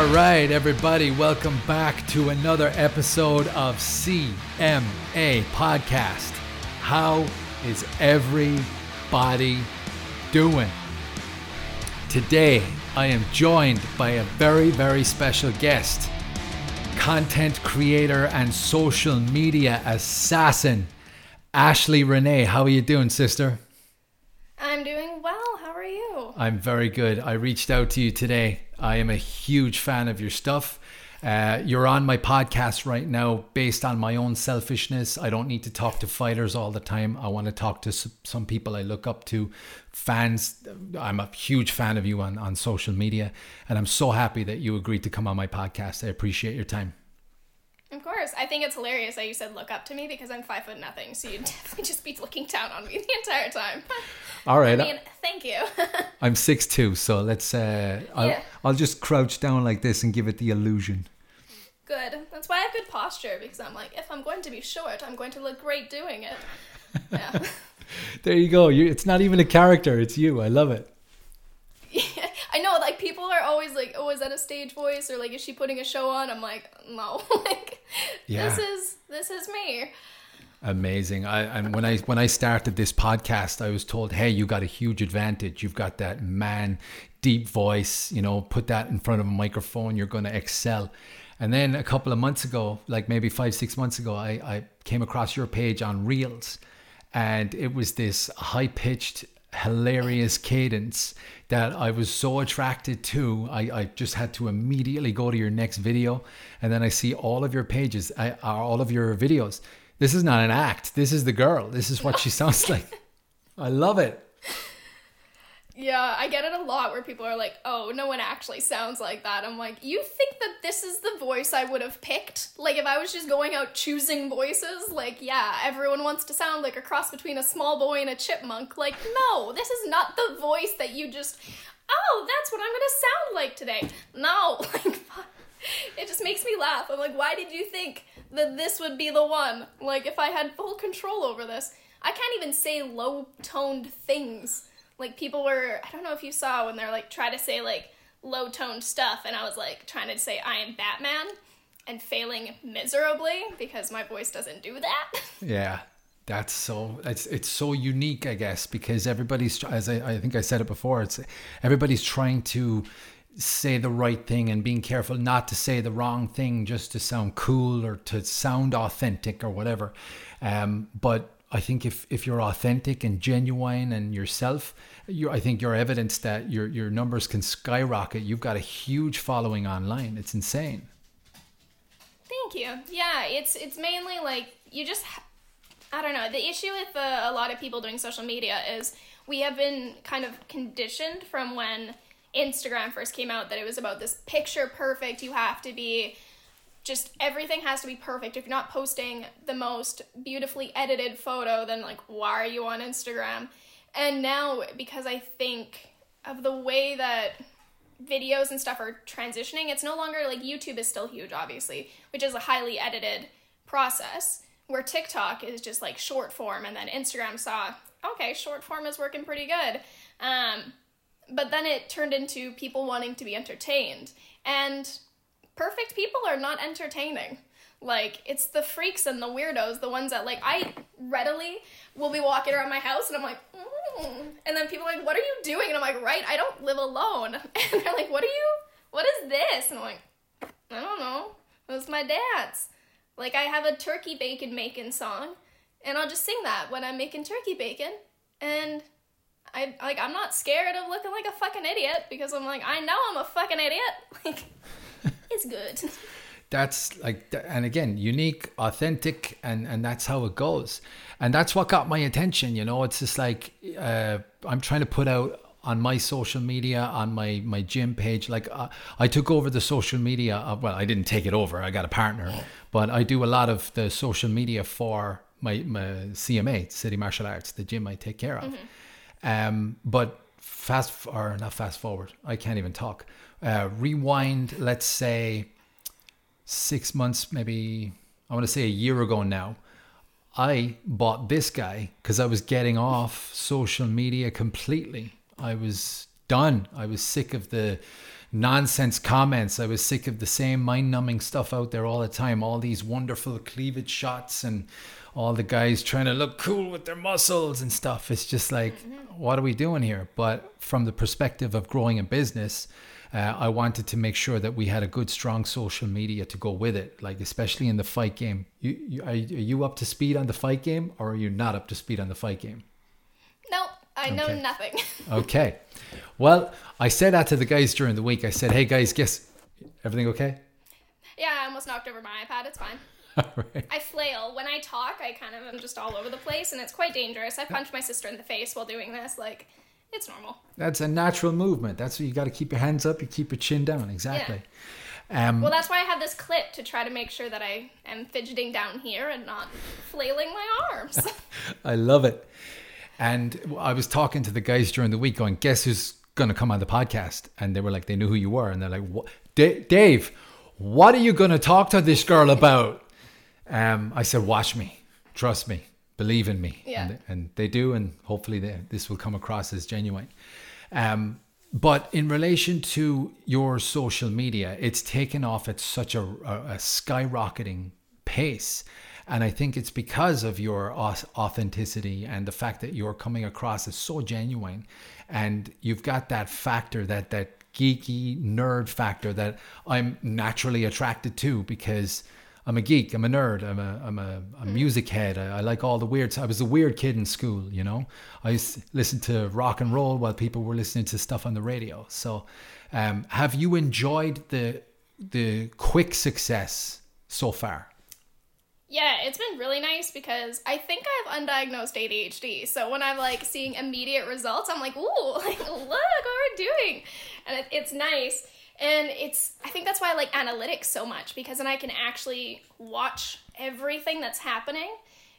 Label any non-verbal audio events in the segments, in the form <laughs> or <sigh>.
All right, everybody, welcome back to another episode of CMA Podcast. How is everybody doing? Today, I am joined by a very, very special guest, content creator and social media assassin, Ashley Renee. How are you doing, sister? I'm doing well. How are you? I'm very good. I reached out to you today. I am a huge fan of your stuff. Uh, you're on my podcast right now based on my own selfishness. I don't need to talk to fighters all the time. I want to talk to some people I look up to, fans. I'm a huge fan of you on, on social media. And I'm so happy that you agreed to come on my podcast. I appreciate your time. Of course. I think it's hilarious that you said look up to me because I'm five foot nothing. So you'd <laughs> definitely just be looking down on me <laughs> the entire time. All right. I mean, thank you. <laughs> I'm six two, so let's. Uh, I'll, Yeah. I'll just crouch down like this and give it the illusion. good. That's why I have good posture because I'm like, if I'm going to be short, I'm going to look great doing it. Yeah. There you go. You, it's not even a character. It's you. I love it. I know, like people are always like, "Oh, is that a stage voice?" or like, "Is she putting a show on?" I'm like, "No, <laughs> like, Yeah. this is this is me." Amazing. I and when I when I started this podcast, I was told, "Hey, you got a huge advantage. You've got that man deep voice. You know, put that in front of a microphone. You're going to excel." And then a couple of months ago, like maybe five six months ago, I, I came across your page on Reels, and it was this high pitched, hilarious cadence that I was so attracted to. I, I just had to immediately go to your next video, and then I see all of your pages, I, all of your videos. This is not an act. This is the girl. This is what she sounds like. <laughs> I love it. Yeah, I get it a lot where people are like, "Oh, no one actually sounds like that." I'm like, "You think that this is the voice I would have picked? Like if I was just going out choosing voices, like yeah, everyone wants to sound like a cross between a small boy and a chipmunk. Like no, this is not the voice that you just Oh, that's what I'm to sound like today. No, <laughs> like it just makes me laugh. I'm like, "Why did you think that this would be the one? Like if I had full control over this, I can't even say low-toned things." Like people were i don't know if you saw when they're like try to say like low toned stuff and i was like trying to say i am batman and failing miserably because my voice doesn't do that <laughs> Yeah, that's so it's it's so unique, I guess, because everybody's as I, I think I said it before. It's everybody's trying to say the right thing and being careful not to say the wrong thing just to sound cool or to sound authentic or whatever. Um, but I think if, if you're authentic and genuine and yourself, you I think you're evidence that your your numbers can skyrocket. You've got a huge following online. It's insane. thank you yeah it's it's mainly like you just i don't know the issue with uh, a lot of people doing social media is we have been kind of conditioned from when instagram first came out that it was about this picture perfect you have to be just everything has to be perfect. If you're not posting the most beautifully edited photo, then like why are you on Instagram? And now because I think of the way that videos and stuff are transitioning, it's no longer like YouTube is still huge obviously, which is a highly edited process where TikTok is just like short form and then Instagram saw, okay, short form is working pretty good. Um but then it turned into people wanting to be entertained. And perfect people are not entertaining. Like it's the freaks and the weirdos, the ones that like I readily will be walking around my house and I'm like, mm. and then people are like, "What are you doing?" And I'm like, "Right, I don't live alone." <laughs> And they're like, "What are you? What is this?" And I'm like, "I don't know. It's my dad's." Like I have a turkey bacon making song, and I'll just sing that when I'm making turkey bacon, and I like I'm not scared of looking like a fucking idiot because I'm like I know I'm a fucking idiot. <laughs> Like it's good. that's like and again unique authentic and and that's how it goes. And that's what got my attention you know? It's just like uh, i'm trying to put out on my social media on my my gym page like uh, i took over the social media uh, well i didn't take it over i got a partner but i do a lot of the social media for my, my cma city martial arts the gym i take care of. Um but fast or not fast forward i can't even talk uh, rewind let's say six months, maybe I want to say a year ago now, I bought this guy because I was getting off social media completely. I was done. I was sick of the nonsense comments. I was sick of the same mind numbing stuff out there all the time. All these wonderful cleavage shots and all the guys trying to look cool with their muscles and stuff. It's just like, what are we doing here? But from the perspective of growing a business, uh, I wanted to make sure that we had a good, strong social media to go with it. Like especially in the fight game. You, you are, are you up to speed on the fight game, or are you not up to speed on the fight game? Nope, I know nothing. <laughs> Okay. Well, I said that to the guys during the week. I said, "Hey guys, guess everything okay?" yeah, I almost knocked over my iPad. It's fine. <laughs> Right. I flail when I talk. I kind of am just all over the place, and it's quite dangerous. I punched my sister in the face while doing this. Like, it's normal. That's a natural movement. That's what you got to keep your hands up. You keep your chin down. Exactly. Um, Well, that's why I have this clip to try to make sure that I am fidgeting down here and not flailing my arms. <laughs> I love it. And I was talking to the guys during the week, going, "Guess who's going to come on the podcast?" And they were like, they knew who you were, and they're like, "What, Da- Dave? What are you going to talk to this girl about?" Um, I said, "Watch me, trust me, believe in me." Yeah. And, and they do, and hopefully they, this will come across as genuine. Um, but in relation to your social media, it's taken off at such a, a, a skyrocketing pace. And I think it's because of your authenticity and the fact that you're coming across as so genuine. And you've got that factor, that, that geeky nerd factor that I'm naturally attracted to because I'm a geek, I'm a nerd, I'm a, I'm a, a music head. I, I like all the weird. I was a weird kid in school, you know. I used to listen to rock and roll while people were listening to stuff on the radio. So, um, have you enjoyed the the quick success so far? yeah, it's been really nice because I think I have undiagnosed ADHD. So when I'm like seeing immediate results, I'm like, ooh, <laughs> like look what we're doing, and it, it's nice. And it's I think that's why I like analytics so much because then I can actually watch everything that's happening.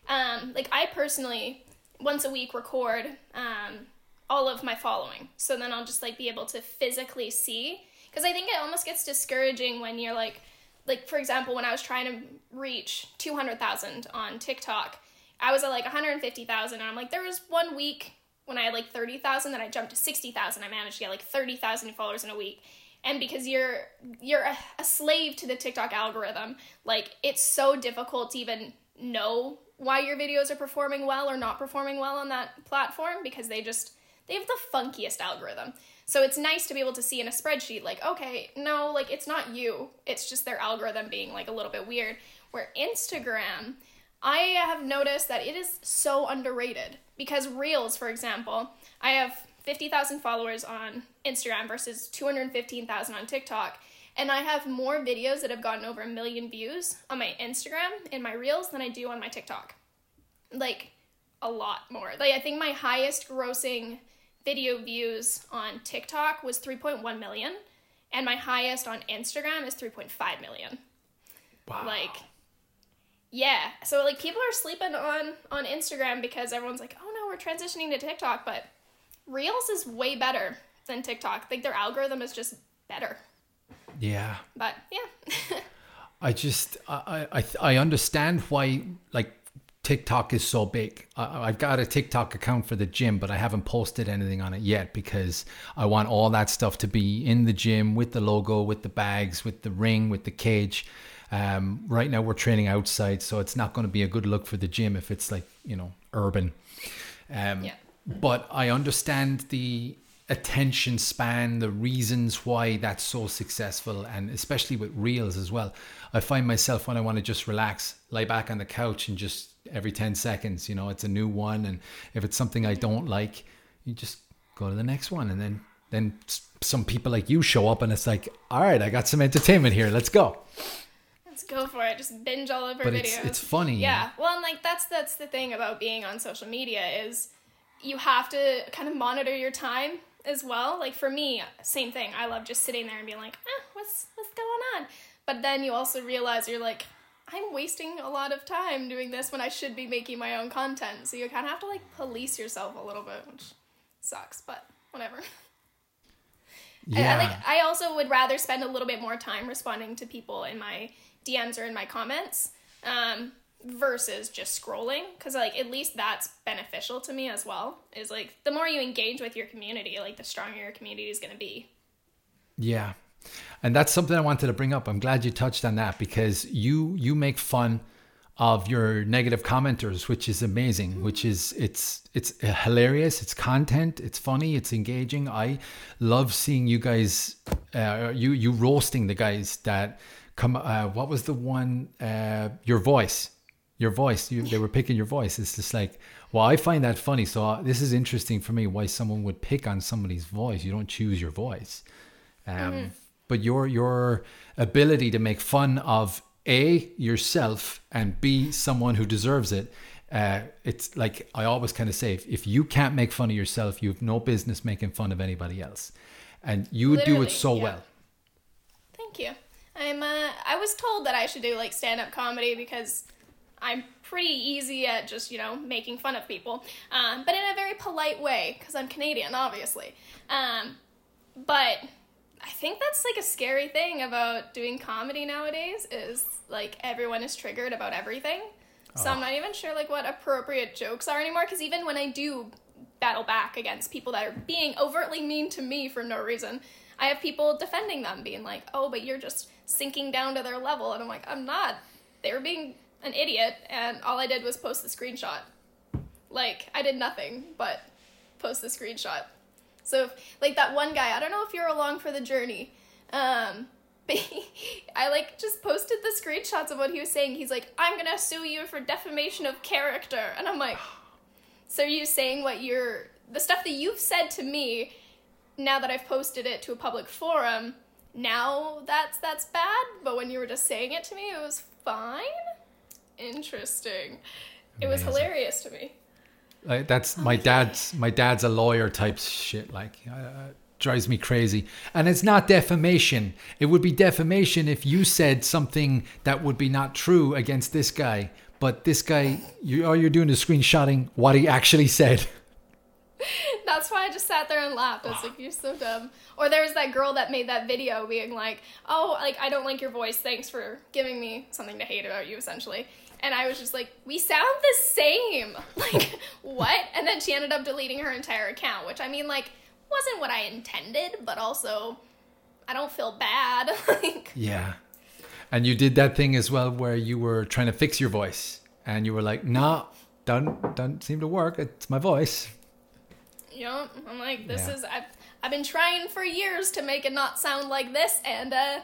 Um, like I personally once a week record um, all of my following, so then I'll just like be able to physically see. Because I think it almost gets discouraging when you're like, like for example, when I was trying to reach two hundred thousand on TikTok, I was at like one hundred fifty thousand, and I'm like, there was one week when I had like thirty thousand, then I jumped to sixty thousand. I managed to get like thirty thousand followers in a week. And because you're you're a, slave to the TikTok algorithm, like it's so difficult to even know why your videos are performing well or not performing well on that platform because they just they have the funkiest algorithm. So it's nice to be able to see in a spreadsheet like, okay, no, like it's not you. It's just their algorithm being like a little bit weird. Where Instagram, I have noticed that it is so underrated because Reels, for example, I have 50,000 followers on Instagram versus 215,000 on TikTok. And I have more videos that have gotten over a million views on my Instagram in my Reels than I do on my TikTok. Like a lot more. Like I think my highest grossing video views on TikTok was 3.1 million and my highest on Instagram is 3.5 million. Wow. Like yeah. So like people are sleeping on on Instagram because everyone's like, "Oh no, we're transitioning to TikTok," but Reels is way better than TikTok. Like their algorithm is just better. yeah. But yeah. <laughs> I just I I I understand why like TikTok is so big. I, I've got a TikTok account for the gym, but I haven't posted anything on it yet because I want all that stuff to be in the gym with the logo, with the bags, with the ring, with the cage. Um, right now we're training outside, so it's not going to be a good look for the gym if it's like you know urban. Um, Yeah. But I understand the attention span, the reasons why that's so successful, and especially with reels as well. I find myself when I want to just relax, lie back on the couch, and just every 10 seconds, you know, it's a new one. And if it's something I don't like, you just go to the next one. And then, then some people like you show up, and it's like, all right, I got some entertainment here. Let's go. Let's go for it. Just binge all of our But videos. it's, it's funny. Yeah. Well, and like that's that's the thing about being on social media is you have to kind of monitor your time as well. Like for me, same thing. I love just sitting there and being like, eh, what's what's going on? But then you also realize you're like, I'm wasting a lot of time doing this when I should be making my own content. So you kind of have to like police yourself a little bit, which sucks, but whatever. <laughs> I- Yeah. I, like I also would rather spend a little bit more time responding to people in my DMs or in my comments um, versus just scrolling because like at least that's beneficial to me as well. Is like the more you engage with your community, like the stronger your community is going to be. Yeah, And that's something I wanted to bring up. I'm glad you touched on that because you you make fun of your negative commenters, which is amazing. Which is it's it's hilarious. It's content. It's funny. It's engaging. I love seeing you guys, uh, you you roasting the guys that come. Uh, what was the one? Uh, your voice. Your voice. You, they were picking your voice. It's just like, well, I find that funny. So uh, this is interesting for me. Why someone would pick on somebody's voice? You don't choose your voice. Um, mm-hmm. But your your ability to make fun of a yourself and b someone who deserves it uh, it's like i always kind of say if, if, you can't make fun of yourself you have no business making fun of anybody else and you would do it so yeah. well thank you i'm uh, i was told that i should do like stand-up comedy because i'm pretty easy at just you know making fun of people um, but in a very polite way because i'm canadian obviously um, but I think that's like a scary thing about doing comedy nowadays is like everyone is triggered about everything. So oh. I'm not even sure like what appropriate jokes are anymore because even when I do battle back against people that are being overtly mean to me for no reason, I have people defending them being like, "Oh, but you're just sinking down to their level." And I'm like, "I'm not. They were being an idiot and all I did was post the screenshot." Like, I did nothing but post the screenshot. So, if, like that one guy, I don't know if you're along for the journey. Um, <laughs> but he, I like just posted the screenshots of what he was saying. He's like, "I'm gonna sue you for defamation of character," and I'm like, "So you saying what you're the stuff that you've said to me? Now that I've posted it to a public forum, now that's that's bad. But when you were just saying it to me, it was fine. Interesting. Amazing. It was hilarious to me." Like that's my dad's my dad's a lawyer type shit. Like uh, drives me crazy. And it's not defamation. It would be defamation if you said something that would be not true against this guy. But this guy, you all you're doing is screenshotting what he actually said. <laughs> That's why I just sat there and laughed. I was like, "You're so dumb." Or there was that girl that made that video being like, "Oh, like I don't like your voice. Thanks for giving me something to hate about you." Essentially, and I was just like, we sound the same. <laughs> Like, what? And then she ended up deleting her entire account, which I mean, like, wasn't what I intended, but also, I don't feel bad. <laughs> like, yeah. And you did that thing as well where you were trying to fix your voice and you were like, nah, don't, don't seem to work. It's my voice. You know, I'm like, this yeah. is, I've, I've been trying for years to make it not sound like this, and uh,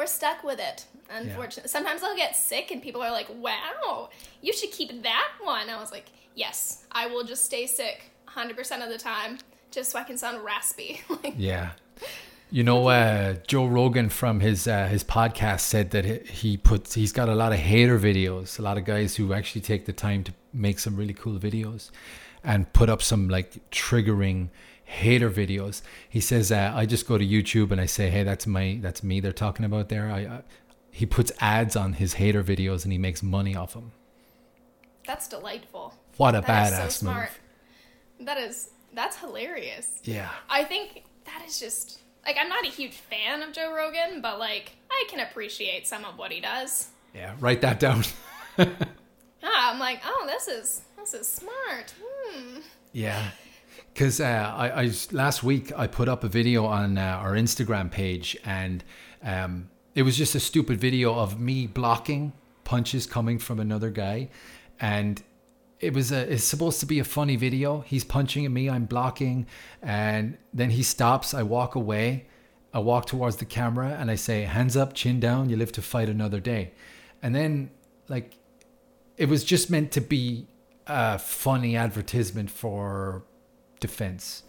we're stuck with it. Unfortunately, yeah. sometimes I'll get sick and people are like, "Wow, you should keep that one." I was like, "Yes, I will just stay sick 100% of the time just so I can sound raspy." <laughs> yeah. You know, uh, Joe Rogan from his uh, his podcast said that he puts he's got a lot of hater videos, a lot of guys who actually take the time to make some really cool videos, and put up some like triggering hater videos. He says, uh, I just go to YouTube and I say, hey, that's my that's me. They're talking about there. I, I he puts ads on his hater videos and he makes money off them. That's delightful. What a that badass so move. That is that's hilarious. Yeah. I think that is just like I'm not a huge fan of Joe Rogan, but like I can appreciate some of what he does. Yeah, write that down. <laughs> ah, I'm like, oh, this is this is smart. Hmm. Yeah. Because uh, I, I last week I put up a video on uh, our Instagram page and um, it was just a stupid video of me blocking punches coming from another guy. And it was a it's supposed to be a funny video. He's punching at me i'm blocking and then he stops. I walk away. I walk towards the camera and i say hands up chin down. You live to fight another day. And then like it was just meant to be a funny advertisement for defense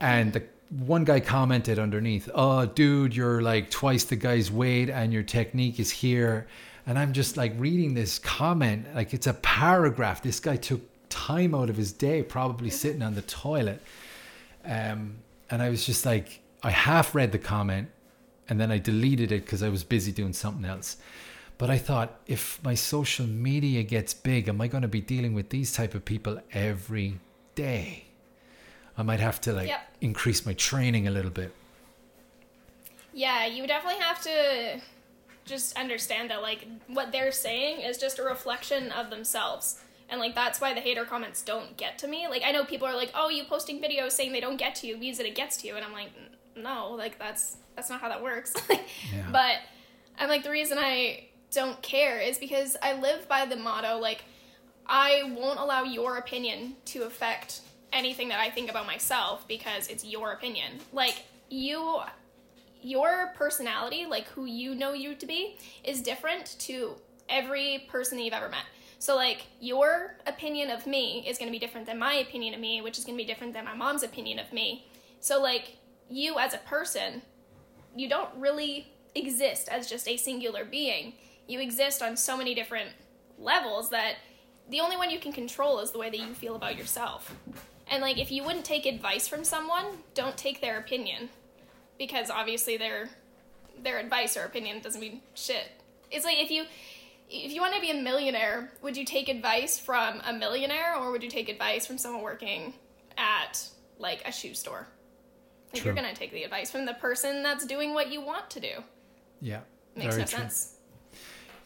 and the one guy commented underneath, "Oh, dude, you're like twice the guy's weight, and your technique is here." And I'm just like reading this comment, like it's a paragraph. This guy took time out of his day, probably sitting on the toilet. Um, and I was just like, I half read the comment, and then I deleted it because I was busy doing something else. But I thought, if my social media gets big, am I going to be dealing with these type of people every day? I might have to like yep. increase my training a little bit. Yeah, you definitely have to just understand that like what they're saying is just a reflection of themselves. And like that's why the hater comments don't get to me. Like I know people are like, "Oh, you posting videos saying they don't get to you means that it gets to you." And I'm like, no, like that's that's not how that works. <laughs> Yeah. But I'm like the reason I don't care is because I live by the motto like I won't allow your opinion to affect anything that I think about myself because it's your opinion. Like you your personality, like who you know you to be, is different to every person that you've ever met. So like your opinion of me is going to be different than my opinion of me, which is going to be different than my mom's opinion of me. So like you as a person, you don't really exist as just a singular being. You exist on so many different levels that the only one you can control is the way that you feel about yourself. And like if you wouldn't take advice from someone, don't take their opinion because obviously their their advice or opinion doesn't mean shit. It's like if you if you want to be a millionaire, would you take advice from a millionaire or would you take advice from someone working at like a shoe store? Like you're gonna take the advice from the person that's doing what you want to do. Yeah. Makes no true. sense.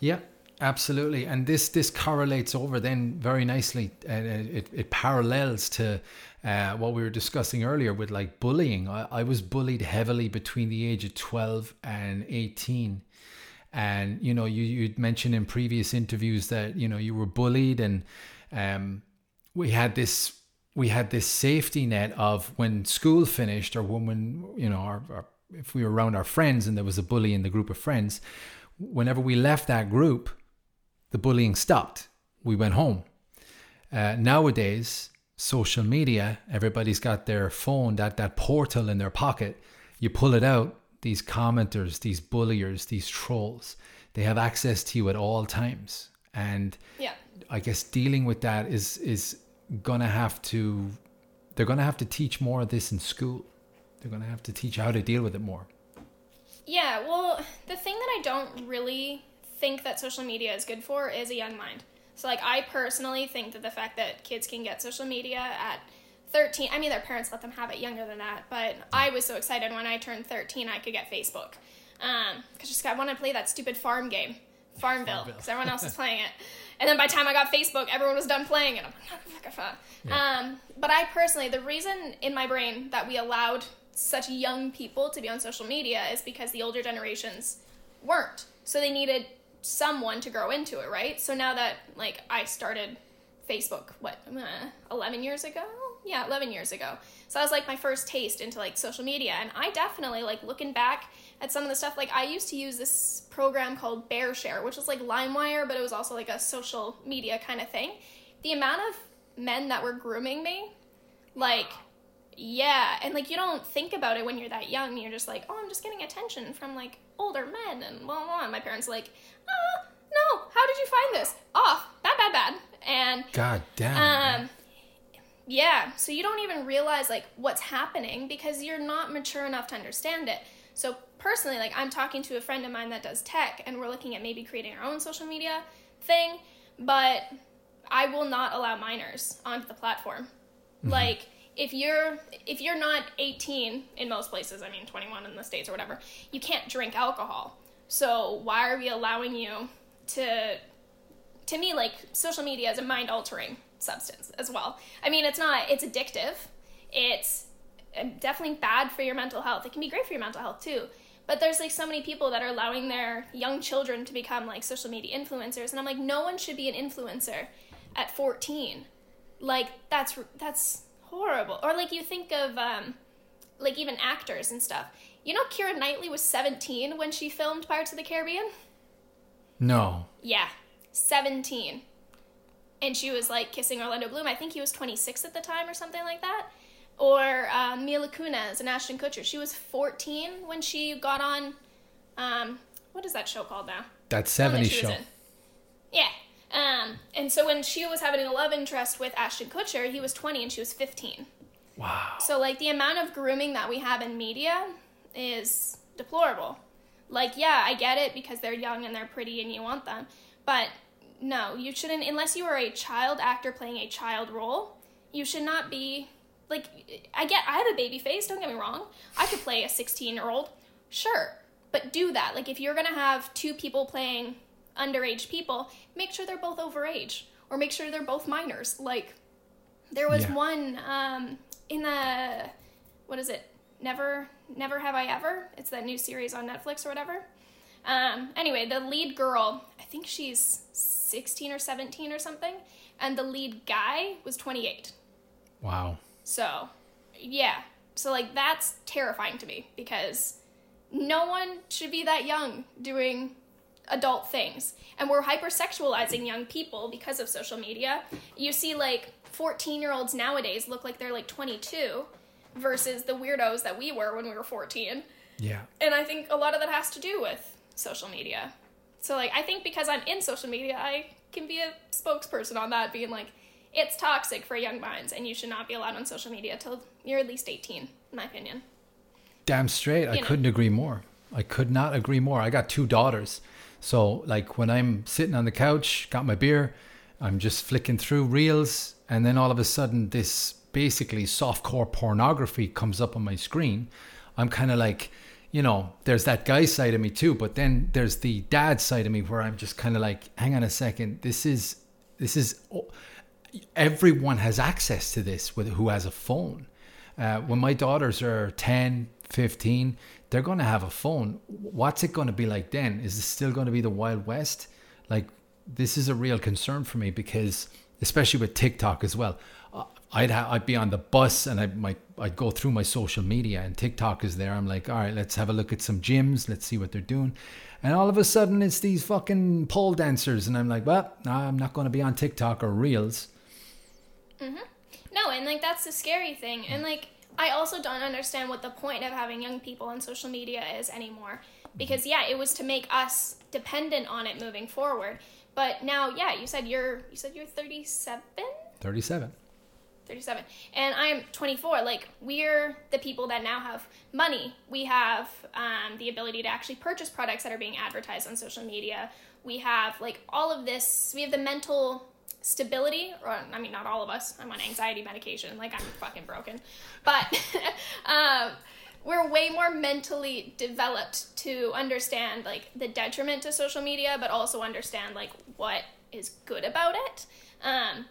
Yeah, absolutely. And this this correlates over then very nicely, it, it parallels to uh, what we were discussing earlier with like bullying. I, I was bullied heavily between the age of twelve and eighteen. And you know, you you'd mentioned in previous interviews that you know you were bullied, and um, we had this we had this safety net of when school finished or when, when you know our, our if we were around our friends and there was a bully in the group of friends whenever we left that group the bullying stopped we went home uh, nowadays social media everybody's got their phone that that portal in their pocket you pull it out these commenters these bulliers these trolls they have access to you at all times and Yeah. I guess dealing with that is is gonna have to they're gonna have to teach more of this in school. They're gonna have to teach how to deal with it more. Yeah, well, the thing that I don't really think that social media is good for is a young mind. So, like, I personally think that the fact that kids can get social media at 13, I mean, their parents let them have it younger than that, but I was so excited when I turned 13 I could get Facebook. Um, because just I want to play that stupid farm game, Farmville, because everyone else is <laughs> playing it. And then by the time I got Facebook, everyone was done playing it. I'm like, "Fuck, fuck, fuck." Um, but I personally, the reason in my brain that we allowed such young people to be on social media is because the older generations weren't. So they needed someone to grow into it, right? So now that like I started Facebook, what, uh, 11 years ago? Yeah, 11 years ago. So that was like my first taste into like social media. And I definitely like looking back at some of the stuff, like I used to use this program called BearShare, which was like LimeWire, but it was also like a social media kind of thing. The amount of men that were grooming me, like, yeah, and like you don't think about it when you're that young. You're just like, oh, I'm just getting attention from like older men and blah blah. blah. And my parents like, ah, no, how did you find this? Off, bad, bad, bad. And God damn. um, yeah, so you don't even realize like what's happening because you're not mature enough to understand it. So personally, like I'm talking to a friend of mine that does tech, and we're looking at maybe creating our own social media thing, but I will not allow minors onto the platform. Like if you're if you're not 18 in most places, I mean 21 in the states or whatever, you can't drink alcohol. So why are we allowing you to to me like social media is a mind altering substance as well. I mean it's not it's addictive. It's uh, definitely bad for your mental health. It can be great for your mental health too. But there's like so many people that are allowing their young children to become like social media influencers and i'm like no one should be an influencer at 14 like that's that's horrible or like you think of um like even actors and stuff you know Keira Knightley was 17 when she filmed Pirates of the Caribbean no. yeah, 17. And she was like kissing Orlando Bloom. I think he was 26 at the time or something like that. Or um, Mila Kunis and Ashton Kutcher. She was 14 when she got on. Um, what is that show called now? That The one that 70s show. Yeah. Um, and so when she was having a love interest with Ashton Kutcher, he was 20 and she was 15. Wow. So like the amount of grooming that we have in media is deplorable. Like yeah, I get it because they're young and they're pretty and you want them, but no, you shouldn't unless you are a child actor playing a child role. You should not be like I get I have a baby face, don't get me wrong. I could play a 16-year-old. Sure. But do that. Like if you're going to have two people playing underage people, make sure they're both overage or make sure they're both minors. Like there was Yeah. one um, in the what is it Never Never Have I Ever. It's that new series on Netflix or whatever. Um, anyway, the lead girl, I think she's 16 or 17 or something, and the lead guy was 28. Wow. So, yeah. So, like, that's terrifying to me because no one should be that young doing adult things. And we're hypersexualizing young people because of social media. You see, like, 14 year olds nowadays look like they're like 22 versus the weirdos that we were when we were 14. Yeah. And I think a lot of that has to do with social media. So, like, I think because I'm in social media, I can be a spokesperson on that, being like, it's toxic for young minds, and you should not be allowed on social media till you're at least 18, in my opinion. Damn straight. I know. couldn't agree more. I could not agree more. I got two daughters. So, like, when I'm sitting on the couch, got my beer, I'm just flicking through reels, and then all of a sudden, this basically softcore pornography comes up on my screen. I'm kind of like, you know, there's that guy side of me too, but then there's the dad side of me where I'm just kind of like, hang on a second, this is, this is, everyone has access to this with who has a phone. Uh, when my daughters are 10, 15, they're going to have a phone. What's it going to be like then? Is it still going to be the Wild West? Like, this is a real concern for me because, especially with TikTok as well, uh, I'd ha- I'd be on the bus and I might I'd go through my social media and TikTok is there. I'm like, all right, let's have a look at some gyms. Let's see what they're doing. And all of a sudden, it's these fucking pole dancers, and I'm like, well, I'm not going to be on TikTok or Reels. Mm no, and like that's the scary thing. And like I also don't understand what the point of having young people on social media is anymore. Because yeah, it was to make us dependent on it moving forward. But now, yeah, you said you're you said you're 37? 37. 37 and i'm 24 like we're the people that now have money we have um, the ability to actually purchase products that are being advertised on social media we have like all of this we have the mental stability or i mean not all of us. I'm on anxiety medication. Like i'm fucking broken. But <laughs> um, we're way more mentally developed to understand like the detriment to social media but also understand like what is good about it. Um,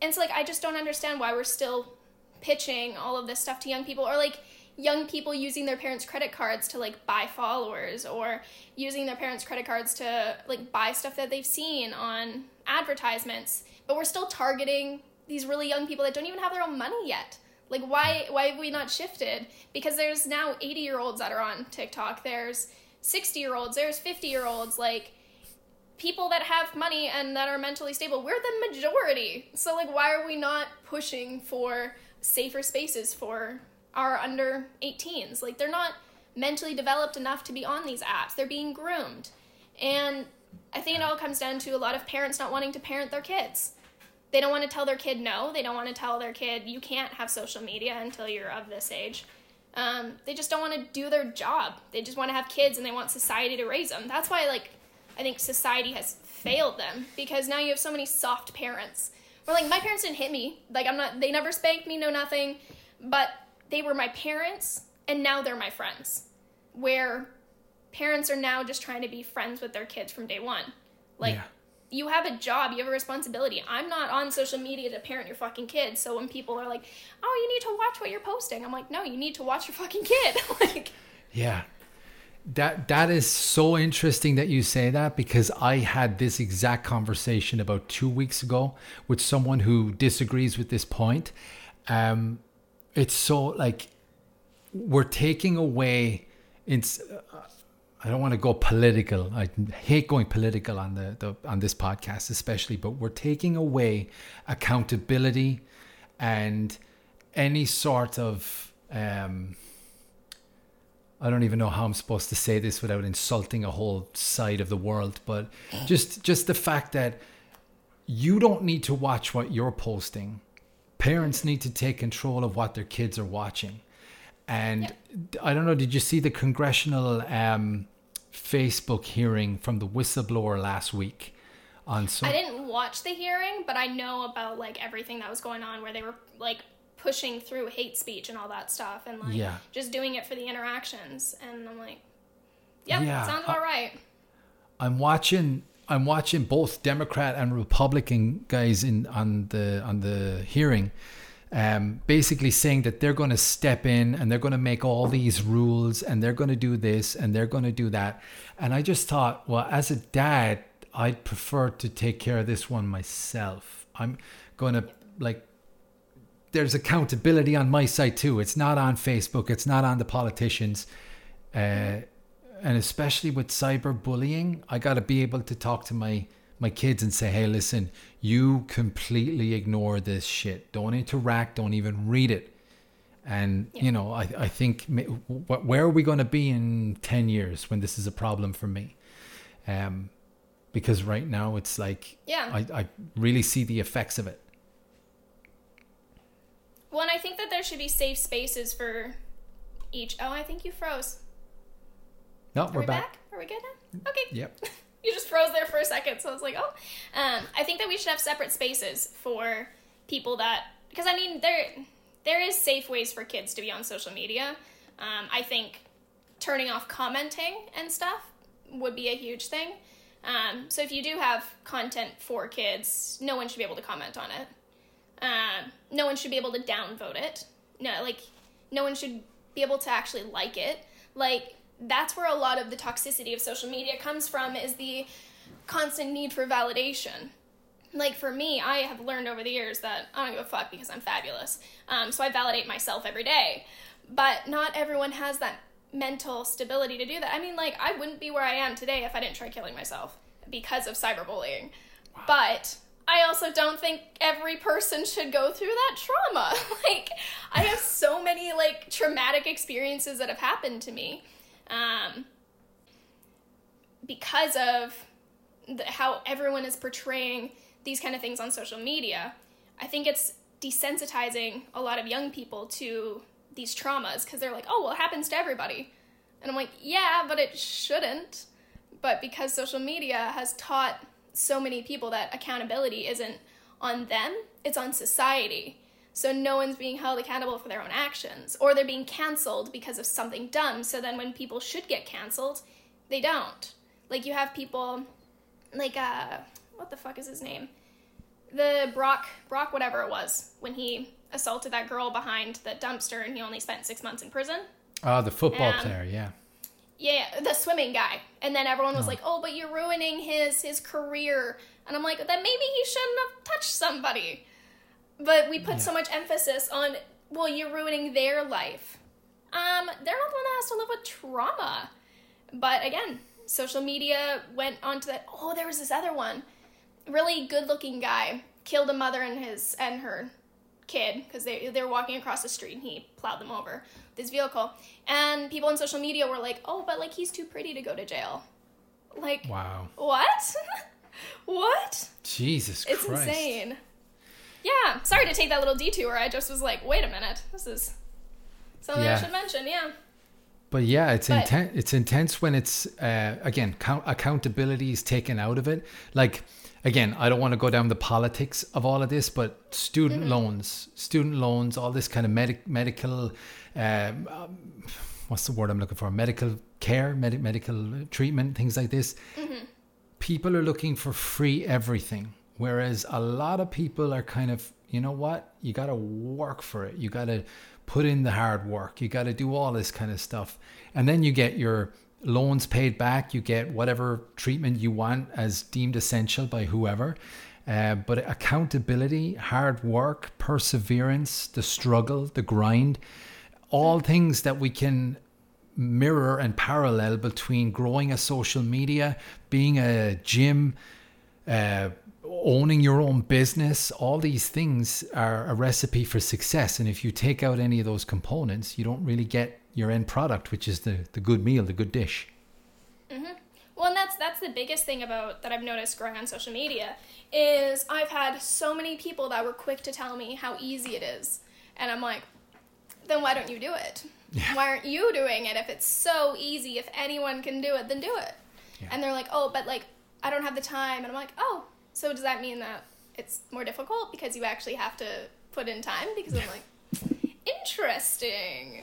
and so like I just don't understand why we're still pitching all of this stuff to young people or like young people using their parents' credit cards to like buy followers or using their parents' credit cards to like buy stuff that they've seen on advertisements. But we're still targeting these really young people that don't even have their own money yet. Like why why have we not shifted? Because there's now 80 year olds that are on TikTok. There's 60 year olds. There's 50 year olds. Like people that have money and that are mentally stable we're the majority so like why are we not pushing for safer spaces for our under 18s like they're not mentally developed enough to be on these apps they're being groomed and i think it all comes down to a lot of parents not wanting to parent their kids they don't want to tell their kid no they don't want to tell their kid you can't have social media until you're of this age um, they just don't want to do their job they just want to have kids and they want society to raise them that's why like I think society has failed them because now you have so many soft parents. Where like my parents didn't hit me. Like I'm not they never spanked me, no nothing. But they were my parents and now they're my friends. Where parents are now just trying to be friends with their kids from day one. Like Yeah. you have a job, you have a responsibility. I'm not on social media to parent your fucking kids. So when people are like, "Oh, you need to watch what you're posting." I'm like, "No, you need to watch your fucking kid." <laughs> like Yeah. That that is so interesting that you say that because I had this exact conversation about 2 weeks ago with someone who disagrees with this point. Um it's so like we're taking away it's I don't want to go political. I hate going political on the, the on this podcast especially, but we're taking away accountability and any sort of um I don't even know how I'm supposed to say this without insulting a whole side of the world, but just just the fact that you don't need to watch what you're posting. Parents need to take control of what their kids are watching. And I don't know, did you see the congressional um, Facebook hearing from the whistleblower last week on so I didn't watch the hearing, but I know about like everything that was going on where they were like pushing through hate speech and all that stuff and like Yeah. just doing it for the interactions and I'm like Yep, Yeah, sounds I- about right. I'm watching I'm watching both Democrat and Republican guys in on the on the hearing um, basically saying that they're going to step in and they're going to make all these rules and they're going to do this and they're going to do that. And I just thought, well, as a dad, I'd prefer to take care of this one myself. I'm going to like there's accountability on my side too. It's not on Facebook. It's not on the politicians. Uh, and especially with cyberbullying, I got to be able to talk to my my kids and say, "Hey, listen, you completely ignore this shit. Don't interact. Don't even read it." And yeah. you know, I I think where are we going to be in ten years when this is a problem for me? Um, because right now it's like, yeah, I I really see the effects of it. Well, and I think that there should be safe spaces for each. Oh, I think you froze. No, Are we're we back. back. Are we good now? Okay. Yep. <laughs> froze there for a second, so I was like, oh. Um, I think that we should have separate spaces for people that because I mean there there is safe ways for kids to be on social media. Um, I think turning off commenting and stuff would be a huge thing. Um, so if you do have content for kids, no one should be able to comment on it. Um, no one should be able to downvote it. No, like no one should be able to actually like it. Like that's where a lot of the toxicity of social media comes from is the constant need for validation. Like for me, I have learned over the years that I don't give a fuck because I'm fabulous. Um, so I validate myself every day. But not everyone has that mental stability to do that. I mean, like I wouldn't be where I am today if I didn't try killing myself because of cyberbullying. Wow. But I also don't think every person should go through that trauma. <laughs> like, I have so many like traumatic experiences that have happened to me um, because of the, how everyone is portraying these kind of things on social media. I think it's desensitizing a lot of young people to these traumas because they're like, oh, well, it happens to everybody. And I'm like, yeah, but it shouldn't. But because social media has taught so many people that accountability isn't on them, it's on society. So no one's being held accountable for their own actions, or they're being canceled because of something dumb. So then when people should get canceled, they don't. Like you have people like uh what the fuck is his name? The Brock Brock whatever it was when he assaulted that girl behind the dumpster and he only spent 6 months in prison. Oh, the football player, yeah. Yeah, the swimming guy. And then everyone was oh. like, "Oh, but you're ruining his his career." And I'm like, "Then maybe he shouldn't have touched somebody." But we put yeah. so much emphasis on, "Well, you're ruining their life." Um, they're not the one that has to live with trauma. But again, social media went on to that. Oh, there was this other one, really good-looking guy killed a mother and his and her kid because they they were walking across the street and he plowed them over this vehicle. And people on social media were like, "Oh, but like he's too pretty to go to jail." Like, wow, what? <laughs> what? Jesus Christ. it's Christ. insane. Yeah, sorry to take that little detour. I just was like, wait a minute, this is something yeah. I should mention. Yeah. But yeah, it's intense. It's intense when it's uh, again count- accountability is taken out of it. Like again, I don't want to go down the politics of all of this, but student mm-hmm. loans, student loans, all this kind of medic- medical, um, um, what's the word I'm looking for? Medical care, med- medical treatment, things like this. Mm-hmm. People are looking for free everything, whereas a lot of people are kind of, you know what? You got to work for it. You got to put in the hard work. You got to do all this kind of stuff, and then you get your loans paid back. You get whatever treatment you want as deemed essential by whoever. Uh, but accountability, hard work, perseverance, the struggle, the grind, all things that we can mirror and parallel between growing a social media, being a gym, uh, owning your own business, all these things are a recipe for success. And if you take out any of those components, you don't really get your end product, which is the, the good meal, the good dish. Mm-hmm. Well, and that's that's the biggest thing about that I've noticed growing on social media is I've had so many people that were quick to tell me how easy it is, and I'm like, then why don't you do it? Yeah. Why aren't you doing it? If it's so easy, if anyone can do it, then do it. Yeah. And they're like, oh, but like I don't have the time, and I'm like, oh, so does that mean that it's more difficult because you actually have to put in time? Because I'm like, <laughs> interesting.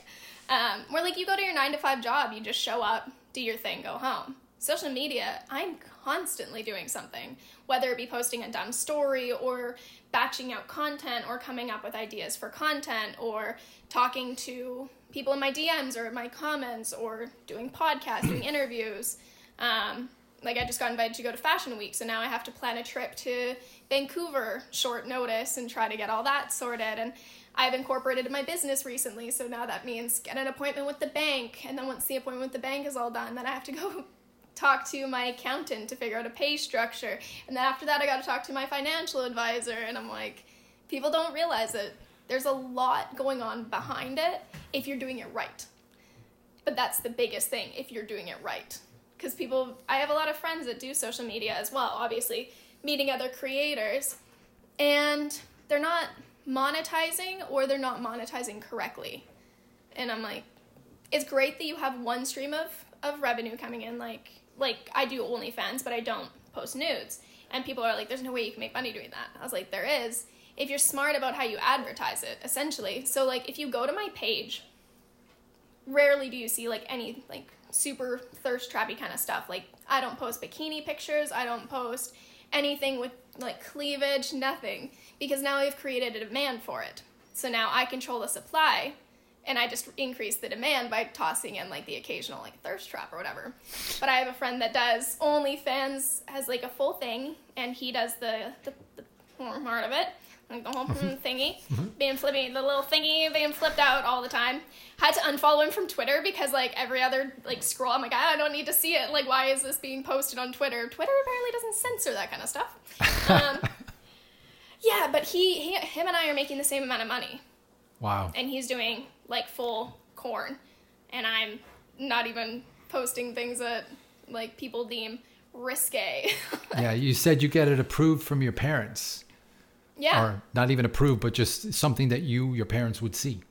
Um, where like you go to your nine to five job, you just show up, do your thing, go home. social media, I'm constantly doing something, whether it be posting a dumb story or batching out content or coming up with ideas for content or talking to people in my DMs or my comments or doing podcasts, doing <clears throat> interviews. Um, like I just got invited to go to Fashion Week, so now I have to plan a trip to Vancouver short notice and try to get all that sorted. And I've incorporated in my business recently, so now that means get an appointment with the bank, and then once the appointment with the bank is all done, then I have to go <laughs> talk to my accountant to figure out a pay structure, and then after that I got to talk to my financial advisor, and I'm like, people don't realize it. There's a lot going on behind it if you're doing it right. But that's the biggest thing if you're doing it right because people i have a lot of friends that do social media as well obviously meeting other creators. And they're not monetizing or they're not monetizing correctly. And i'm like it's great that you have one stream of, of revenue coming in like like i do onlyfans but i don't post nudes. And people are like there's no way you can make money doing that. I was like there is if you're smart about how you advertise it essentially. So like if you go to my page rarely do you see like any like super thirst trappy kind of stuff. Like I don't post bikini pictures, I don't post anything with like cleavage, nothing, because now I've created a demand for it. So now I control the supply and I just increase the demand by tossing in like the occasional like thirst trap or whatever. But I have a friend that does OnlyFans has like a full thing and he does the the, the part of it like the whole <laughs> thingy. Mm-hmm. being flipping the little thingy being flipped out all the time. Had to unfollow him from twitter because like every other like scroll i'm like i don't need to see it. Like why is this being posted on twitter? Twitter apparently doesn't censor that kind of stuff. Um, <laughs> yeah but he, he him and i are making the same amount of money. Wow. And he's doing like full corn. And i'm not even posting things that like people deem risque. <laughs> Yeah you said you get it approved from your parents yeah. Or not even approved, but just something that you, your parents would see.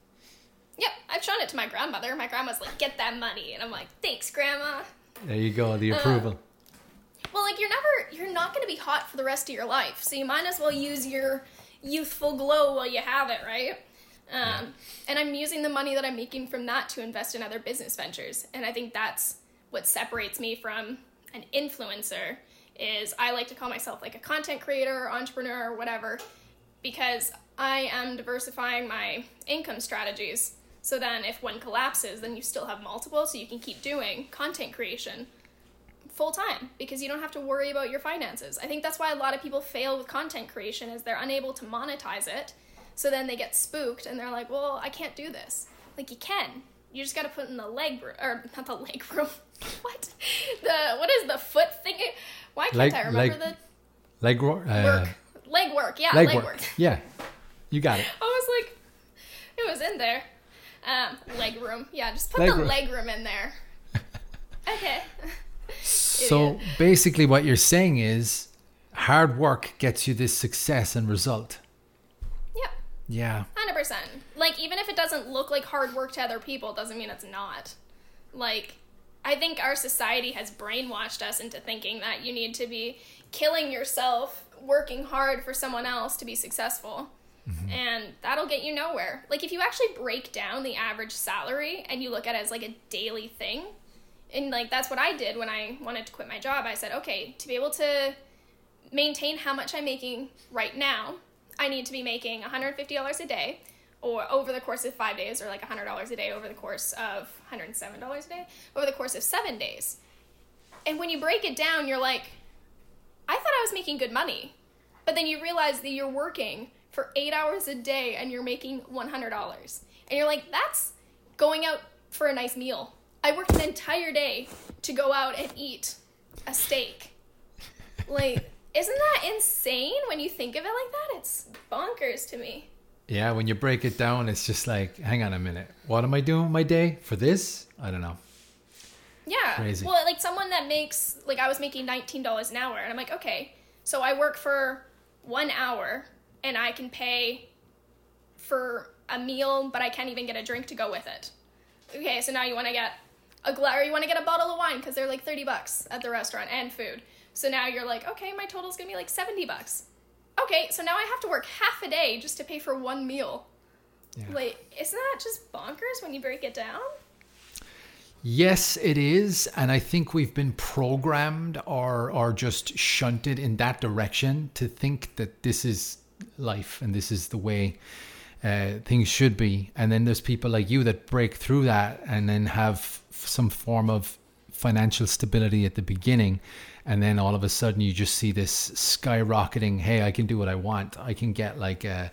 Yep. I've shown it to my grandmother. My grandma's like, get that money. And I'm like, thanks, grandma. There you go, the uh, approval. Uh, well, like, you're never, you're not going to be hot for the rest of your life. So you might as well use your youthful glow while you have it, right? Um, yeah. And I'm using the money that I'm making from that to invest in other business ventures. And I think that's what separates me from an influencer is I like to call myself like a content creator, entrepreneur, whatever, because I am diversifying my income strategies. So then, if one collapses, then you still have multiple, so you can keep doing content creation full time because you don't have to worry about your finances. I think that's why a lot of people fail with content creation is they're unable to monetize it. So then they get spooked and they're like, "Well, I can't do this." Like you can. You just got to put in the leg or not the leg room. <laughs> what? The what is the foot thing? Why can't leg, I remember leg, the leg uh, work? Leg work, yeah, leg, leg work. work. Yeah, you got it. I was like, it was in there. Um, leg room. Yeah, just put leg the room. leg room in there. <laughs> okay. so basically, what you're saying is, hard work gets you this success and result. Yep. Yeah. Hundred percent. Like even if it doesn't look like hard work to other people, doesn't mean it's not. Like I think our society has brainwashed us into thinking that you need to be killing yourself working hard for someone else to be successful. Mm-hmm. And that'll get you nowhere. Like if you actually break down the average salary and you look at it as like a daily thing, and like that's what I did when I wanted to quit my job. I said, okay, to be able to maintain how much I'm making right now, I need to be making $150 a day or over the course of five days or like $100 a day over the course of $107 a day over the course of seven days. And when you break it down, you're like, I thought I was making good money. But then you realize that you're working for eight hours a day and you're making $100. And you're like, that's going out for a nice meal. I worked an entire day to go out and eat a steak. Like, isn't that insane when you think of it like that? It's bonkers to me. Yeah, when you break it down, it's just like, hang on a minute. What am I doing my day for this? I don't know. Yeah. Crazy. Well, like someone that makes like I was making nineteen dollars an hour, and I'm like, okay, so I work for one hour, and I can pay for a meal, but I can't even get a drink to go with it. Okay, so now you want to get a glass, or you want to get a bottle of wine because they're like thirty bucks at the restaurant and food. So now you're like, okay, my total's gonna be like seventy bucks. Okay, so now I have to work half a day just to pay for one meal. Yeah. Like, isn't that just bonkers when you break it down? Yes, it is, and I think we've been programmed or or just shunted in that direction to think that this is life and this is the way uh, things should be. And then there's people like you that break through that and then have some form of financial stability at the beginning, and then all of a sudden you just see this skyrocketing. Hey, I can do what I want. I can get like a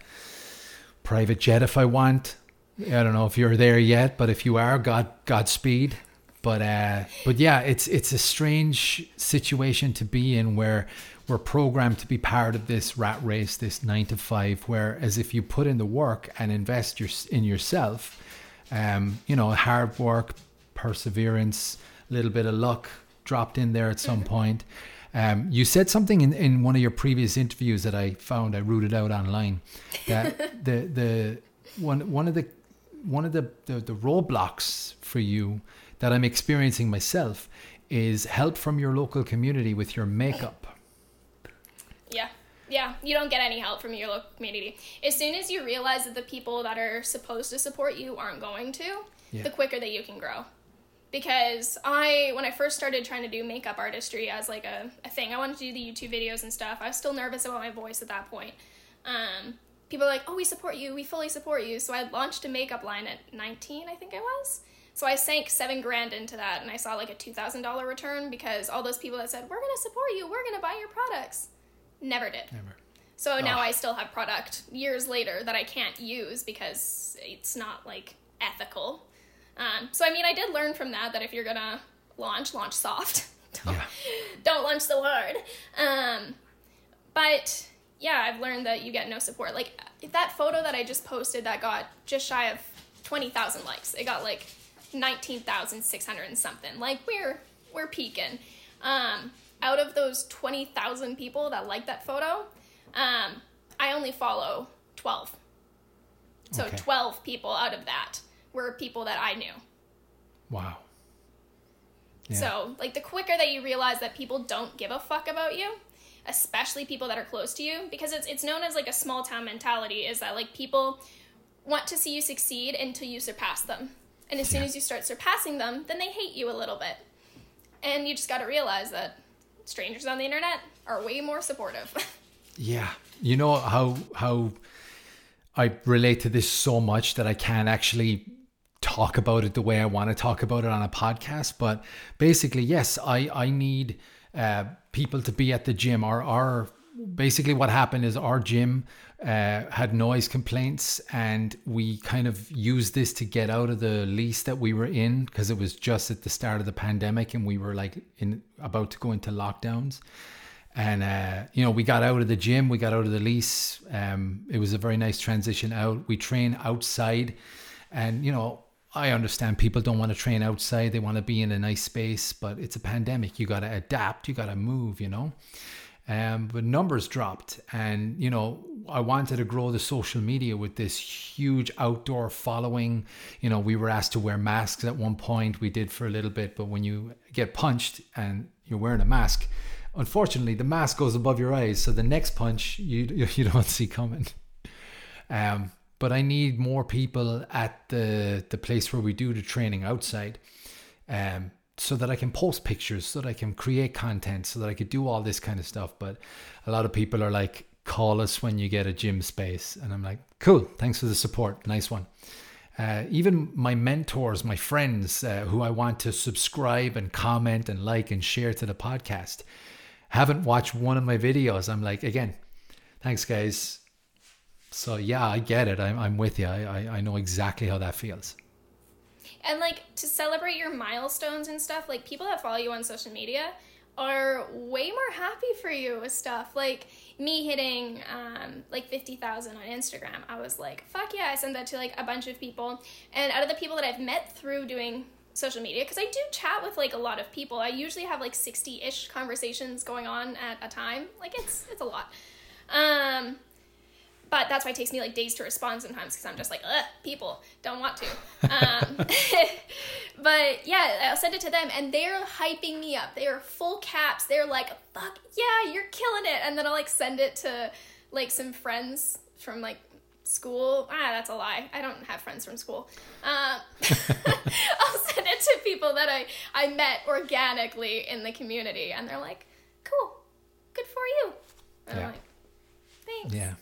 private jet if I want. I don't know if you're there yet, but if you are, God Godspeed. But uh, but yeah, it's it's a strange situation to be in where we're programmed to be part of this rat race, this nine to five. Whereas if you put in the work and invest your, in yourself, um, you know, hard work, perseverance, a little bit of luck dropped in there at some point. Um, you said something in, in one of your previous interviews that I found I rooted out online that <laughs> the the one one of the one of the, the, the roadblocks for you that I'm experiencing myself is help from your local community with your makeup. Yeah. Yeah, you don't get any help from your local community. As soon as you realize that the people that are supposed to support you aren't going to, yeah. the quicker that you can grow. Because I, when I first started trying to do makeup artistry as like a, a thing, I wanted to do the YouTube videos and stuff. I was still nervous about my voice at that point. Um, people are like, oh, we support you, we fully support you. So I launched a makeup line at 19, I think I was. So I sank seven grand into that and I saw like a $2,000 return because all those people that said, we're going to support you, we're going to buy your products, never did. Never. So now I still have product years later that I can't use because it's not like ethical. Um, so I mean, I did learn from that that if you're gonna launch, launch soft. <laughs> don't, yeah. don't launch so hard. Um, but yeah, I've learned that you get no support. Like that photo that I just posted that got just shy of 20,000 likes. It got like 19,600 and something. Like we're we're peaking. Um, out of those 20,000 people that like that photo, um, I only follow 12. So okay. 12 people out of that were people that I knew. Wow. Yeah. So, like the quicker that you realize that people don't give a fuck about you, especially people that are close to you because it's it's known as like a small town mentality is that like people want to see you succeed until you surpass them. And as soon as you start surpassing them, then they hate you a little bit. And you just got to realize that strangers on the internet are way more supportive. <laughs> yeah. You know how how I relate to this so much that I can't actually talk about it the way I want to talk about it on a podcast, but basically yes, I I need uh, people to be at the gym. Our our basically what happened is our gym uh, had noise complaints, and we kind of used this to get out of the lease that we were in because it was just at the start of the pandemic, and we were like in about to go into lockdowns. And uh, you know, we got out of the gym, we got out of the lease. Um, it was a very nice transition out. We train outside, and you know, I understand people don't want to train outside; they want to be in a nice space. But it's a pandemic; you got to adapt, you got to move, you know. Um, but numbers dropped, and you know, I wanted to grow the social media with this huge outdoor following. You know, we were asked to wear masks at one point. We did for a little bit, but when you get punched and you're wearing a mask, unfortunately, the mask goes above your eyes, so the next punch you <laughs> you don't see coming. Um, but I need more people at the the place where we do the training outside. Um, so that I can post pictures, so that I can create content, so that I could do all this kind of stuff. But a lot of people are like, call us when you get a gym space. And I'm like, cool, thanks for the support. Nice one. Uh, even my mentors, my friends uh, who I want to subscribe and comment and like and share to the podcast haven't watched one of my videos. I'm like, again, thanks, guys. So, yeah, I get it. I'm, I'm with you. I, I, I know exactly how that feels. And like to celebrate your milestones and stuff, like people that follow you on social media are way more happy for you with stuff. Like me hitting um, like 50,000 on Instagram, I was like, fuck yeah, I sent that to like a bunch of people. And out of the people that I've met through doing social media, because I do chat with like a lot of people, I usually have like 60 ish conversations going on at a time. Like it's, it's a lot. Um, but that's why it takes me like days to respond sometimes because I'm just like, ugh, people don't want to. Um, <laughs> but yeah, I'll send it to them and they're hyping me up. They are full caps. They're like, fuck yeah, you're killing it. And then I'll like send it to like some friends from like school. Ah, that's a lie. I don't have friends from school. Uh, <laughs> I'll send it to people that I, I met organically in the community, and they're like, cool, good for you. And Yeah. I'm like, thanks. Yeah.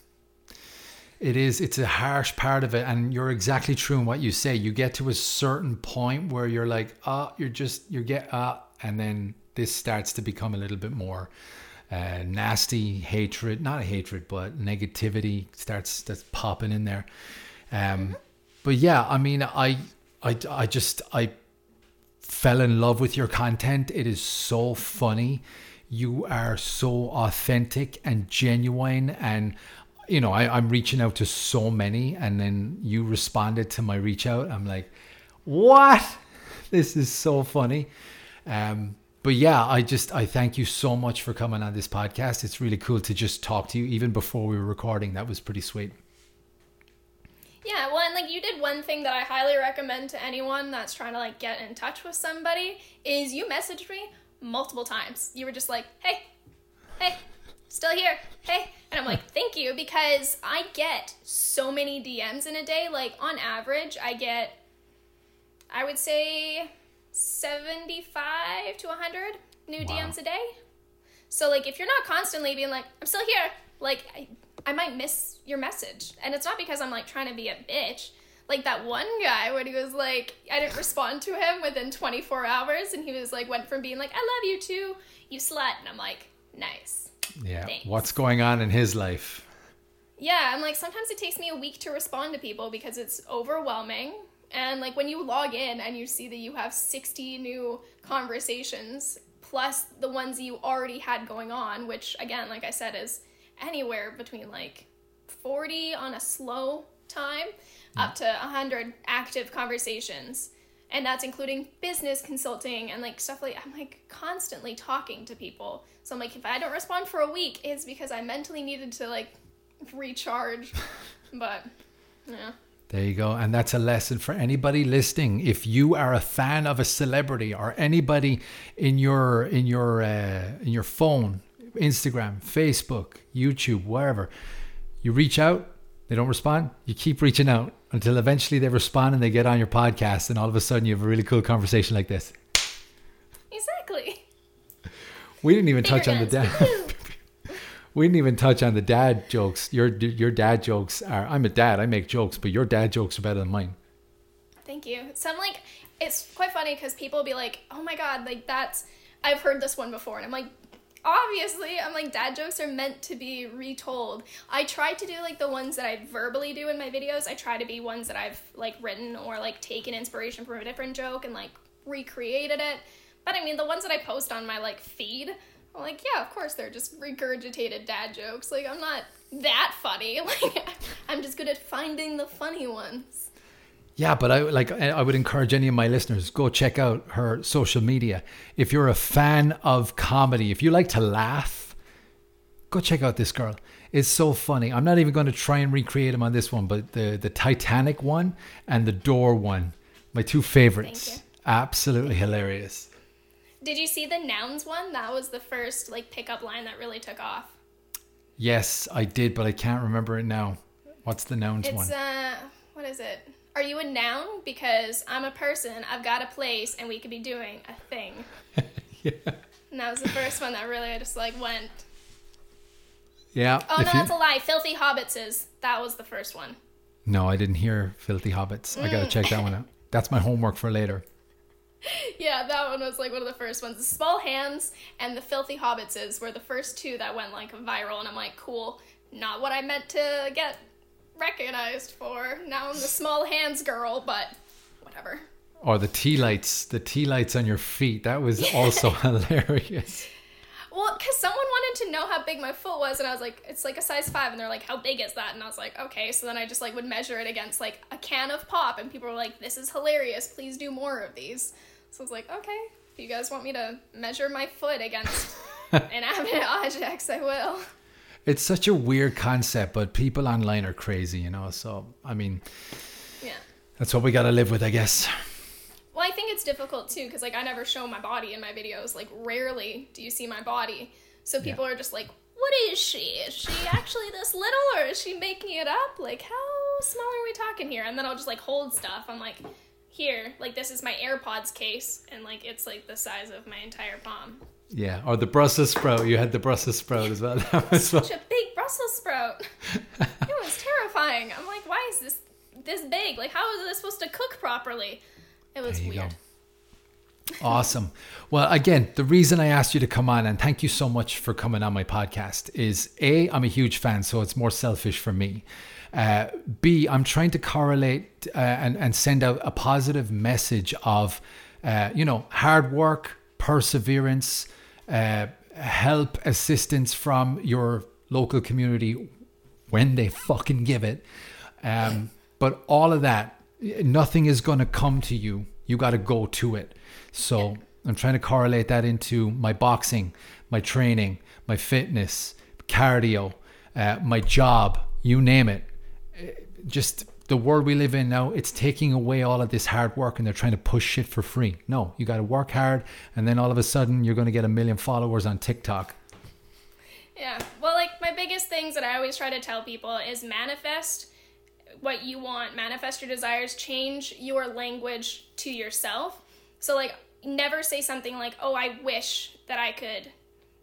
It is, it's a harsh part of it. And you're exactly true in what you say. You get to a certain point where you're like, ah, you're just, you get, ah, and then this starts to become a little bit more uh, nasty hatred, not hatred, but negativity starts that's popping in there. Um, But yeah, I mean, I, I, I just, I fell in love with your content. It is so funny. You are so authentic and genuine. And, you know, I, I'm reaching out to so many. And then you responded to my reach out. I'm like, what? <laughs> This is so funny. Um, but yeah, I just, I thank you so much for coming on this podcast. It's really cool to just talk to you even before we were recording. That was pretty sweet. Yeah, well, and like you did one thing that I highly recommend to anyone that's trying to like get in touch with somebody is you messaged me multiple times. You were just like, "Hey, hey, still here, hey," and I'm like, "Thank you," because I get so many DMs in a day. Like on average, I get, I would say, seventy-five to hundred new Wow. DMs a day. So like if you're not constantly being like, I'm still here, like I, I might miss your message. And it's not because I'm like trying to be a bitch. Like that one guy when he was like I didn't respond to him within 24 hours and he was like went from being like I love you too, you slut and I'm like nice. Yeah. Thanks. What's going on in his life? Yeah, I'm like sometimes it takes me a week to respond to people because it's overwhelming. And like when you log in and you see that you have 60 new conversations plus the ones you already had going on, which again, like I said, is anywhere between like 40 on a slow time up mm. to 100 active conversations. And that's including business consulting and like stuff like I'm like constantly talking to people. So I'm like if I don't respond for a week, it's because I mentally needed to like recharge. <laughs> but yeah. There you go. And that's a lesson for anybody listening. If you are a fan of a celebrity or anybody in your in your uh, in your phone, Instagram, Facebook, YouTube, wherever, you reach out, they don't respond, you keep reaching out until eventually they respond and they get on your podcast and all of a sudden you have a really cool conversation like this. Exactly. We didn't even Finger touch on the dad. <laughs> We didn't even touch on the dad jokes. Your your dad jokes are I'm a dad, I make jokes, but your dad jokes are better than mine. Thank you. Some like it's quite funny because people be like, "Oh my god, like that's I've heard this one before," and I'm like, obviously, I'm like, dad jokes are meant to be retold. I try to do like the ones that I verbally do in my videos. I try to be ones that I've like written or like taken inspiration from a different joke and like recreated it. But I mean, the ones that I post on my like feed, I'm like, yeah, of course, they're just regurgitated dad jokes. Like, I'm not that funny. <laughs> Like, I'm just good at finding the funny ones. Yeah, but I like I would encourage any of my listeners go check out her social media. If you're a fan of comedy, if you like to laugh, go check out this girl. It's so funny. I'm not even going to try and recreate them on this one, but the the Titanic one and the Door one, my two favorites. Thank you. Absolutely hilarious. Did you see the nouns one? That was the first like pickup line that really took off. Yes, I did, but I can't remember it now. What's the nouns It's one? uh what is it? Are you a noun? Because I'm a person, I've got a place, and we could be doing a thing. <laughs> yeah. And that was the first one that really I just like went. Yeah. Oh no, you- that's a lie. Filthy Hobbitses. That was the first one. no, I didn't hear Filthy Hobbits. I got to mm. check that one out. <laughs> That's my homework for later. Yeah, that one was like one of the first ones. The Small Hands and the Filthy Hobbitses were the first two that went like viral, and I'm like, cool. Not what I meant to get recognized for. Now I'm the Small Hands girl, but whatever. Or the tea lights, the tea lights on your feet. That was <laughs> also <laughs> hilarious. Well, because someone wanted to know how big my foot was, and I was like, it's like a size five, and they're like, how big is that? And I was like, okay. So then I just like would measure it against like a can of pop, and people were like, this is hilarious. Please do more of these. So I was like, okay. If you guys want me to measure my foot against <laughs> inanimate objects, I will. It's such a weird concept, but people online are crazy, you know. So, I mean, Yeah. that's what we got to live with, I guess. Well, I think it's difficult too because like I never show my body in my videos. Like rarely do you see my body, so people are just like, "What is she? Is she actually this little, or is she making it up? Like how small are we talking here? And then I'll just like hold stuff. I'm like, here, like this is my AirPods case, and like it's like the size of my entire palm. Yeah, or the Brussels sprout. You had the Brussels sprout as well. <laughs> That was Such a big Brussels sprout. it was terrifying. I'm like, why is this this big? Like, how is this supposed to cook properly? It was you go. weird. Awesome. Well, again, the reason I asked you to come on and thank you so much for coming on my podcast is A, I'm a huge fan, so it's more selfish for me. Uh, B, I'm trying to correlate uh, and, and send out a positive message of, uh, you know, hard work, perseverance, uh, help, assistance from your local community when they fucking give it. Um, but all of that, nothing is going to come to you. You got to go to it. So I'm trying to correlate that into my boxing, my training, my fitness, cardio, uh, my job, you name it. Uh, Just the world we live in now, it's taking away all of this hard work and they're trying to push shit for free. No, you got to work hard and then all of a sudden you're going to get a million followers on TikTok. Yeah. Well, like my biggest things that I always try to tell people is manifest what you want, manifest your desires, change your language to yourself. So like never say something like, "Oh, I wish that I could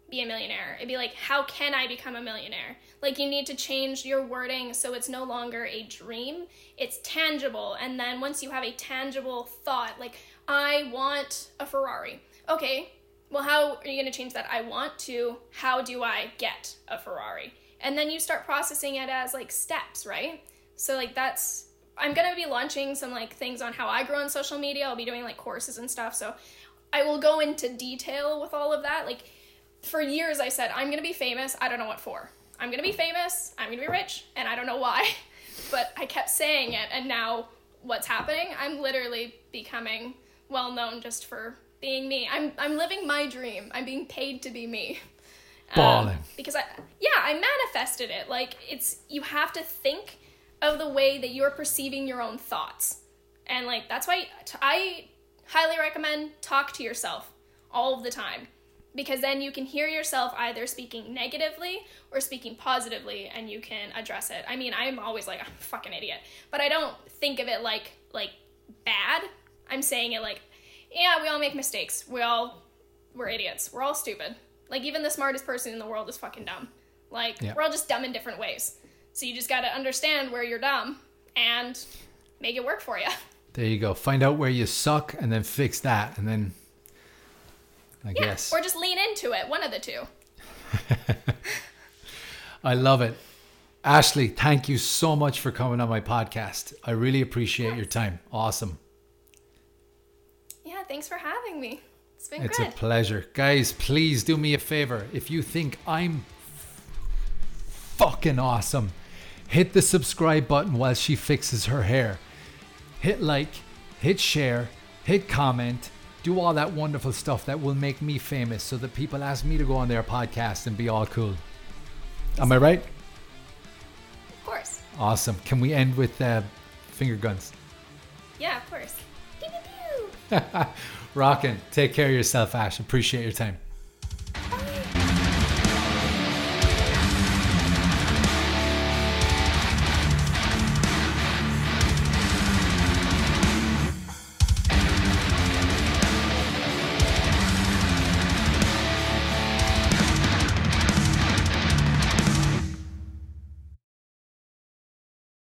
be a millionaire." It'd be like, "How can I become a millionaire?" Like you need to change your wording so it's no longer a dream, it's tangible. And then once you have a tangible thought, like, "I want a Ferrari." Okay, well, how are you going to change that I want to how do I get a Ferrari? And then you start processing it as like steps, right? So like that's I'm going to be launching some like things on how I grow on social media. I'll be doing like courses and stuff. So I will go into detail with all of that. Like for years I said I'm going to be famous. I don't know what for. I'm to be famous. I'm to be rich and I don't know why. <laughs> But I kept saying it and now what's happening? I'm literally becoming well known just for being me. I'm I'm living my dream. I'm being paid to be me. Um, because I yeah, I manifested it. Like it's you have to think of the way that you're perceiving your own thoughts. And like that's why t- I highly recommend talk to yourself all of the time because then you can hear yourself either speaking negatively or speaking positively and you can address it. I mean, I'm always like I'm a fucking idiot, but I don't think of it like like bad. I'm saying it like yeah, we all make mistakes. We all we're idiots. We're all stupid. Like even the smartest person in the world is fucking dumb. Like Yeah. we're all just dumb in different ways. So you just got to understand where you're dumb and make it work for you. There you go. Find out where you suck and then fix that. And then, I Yeah. guess. Or just lean into it. One of the two. <laughs> I love it. Ashley, thank you so much for coming on my podcast. I really appreciate your time. Awesome. Yeah, thanks for having me. It's been great. It's good. a pleasure. Guys, please do me a favor. If you think I'm fucking awesome, hit the subscribe button while she fixes her hair. Hit like, hit share, hit comment, do all that wonderful stuff that will make me famous so that people ask me to go on their podcast and be all cool. Am I right? of course. Awesome. Can we end with uh, finger guns? Yeah, of course. <laughs> Rockin'. Take care of yourself, Ash. Appreciate your time.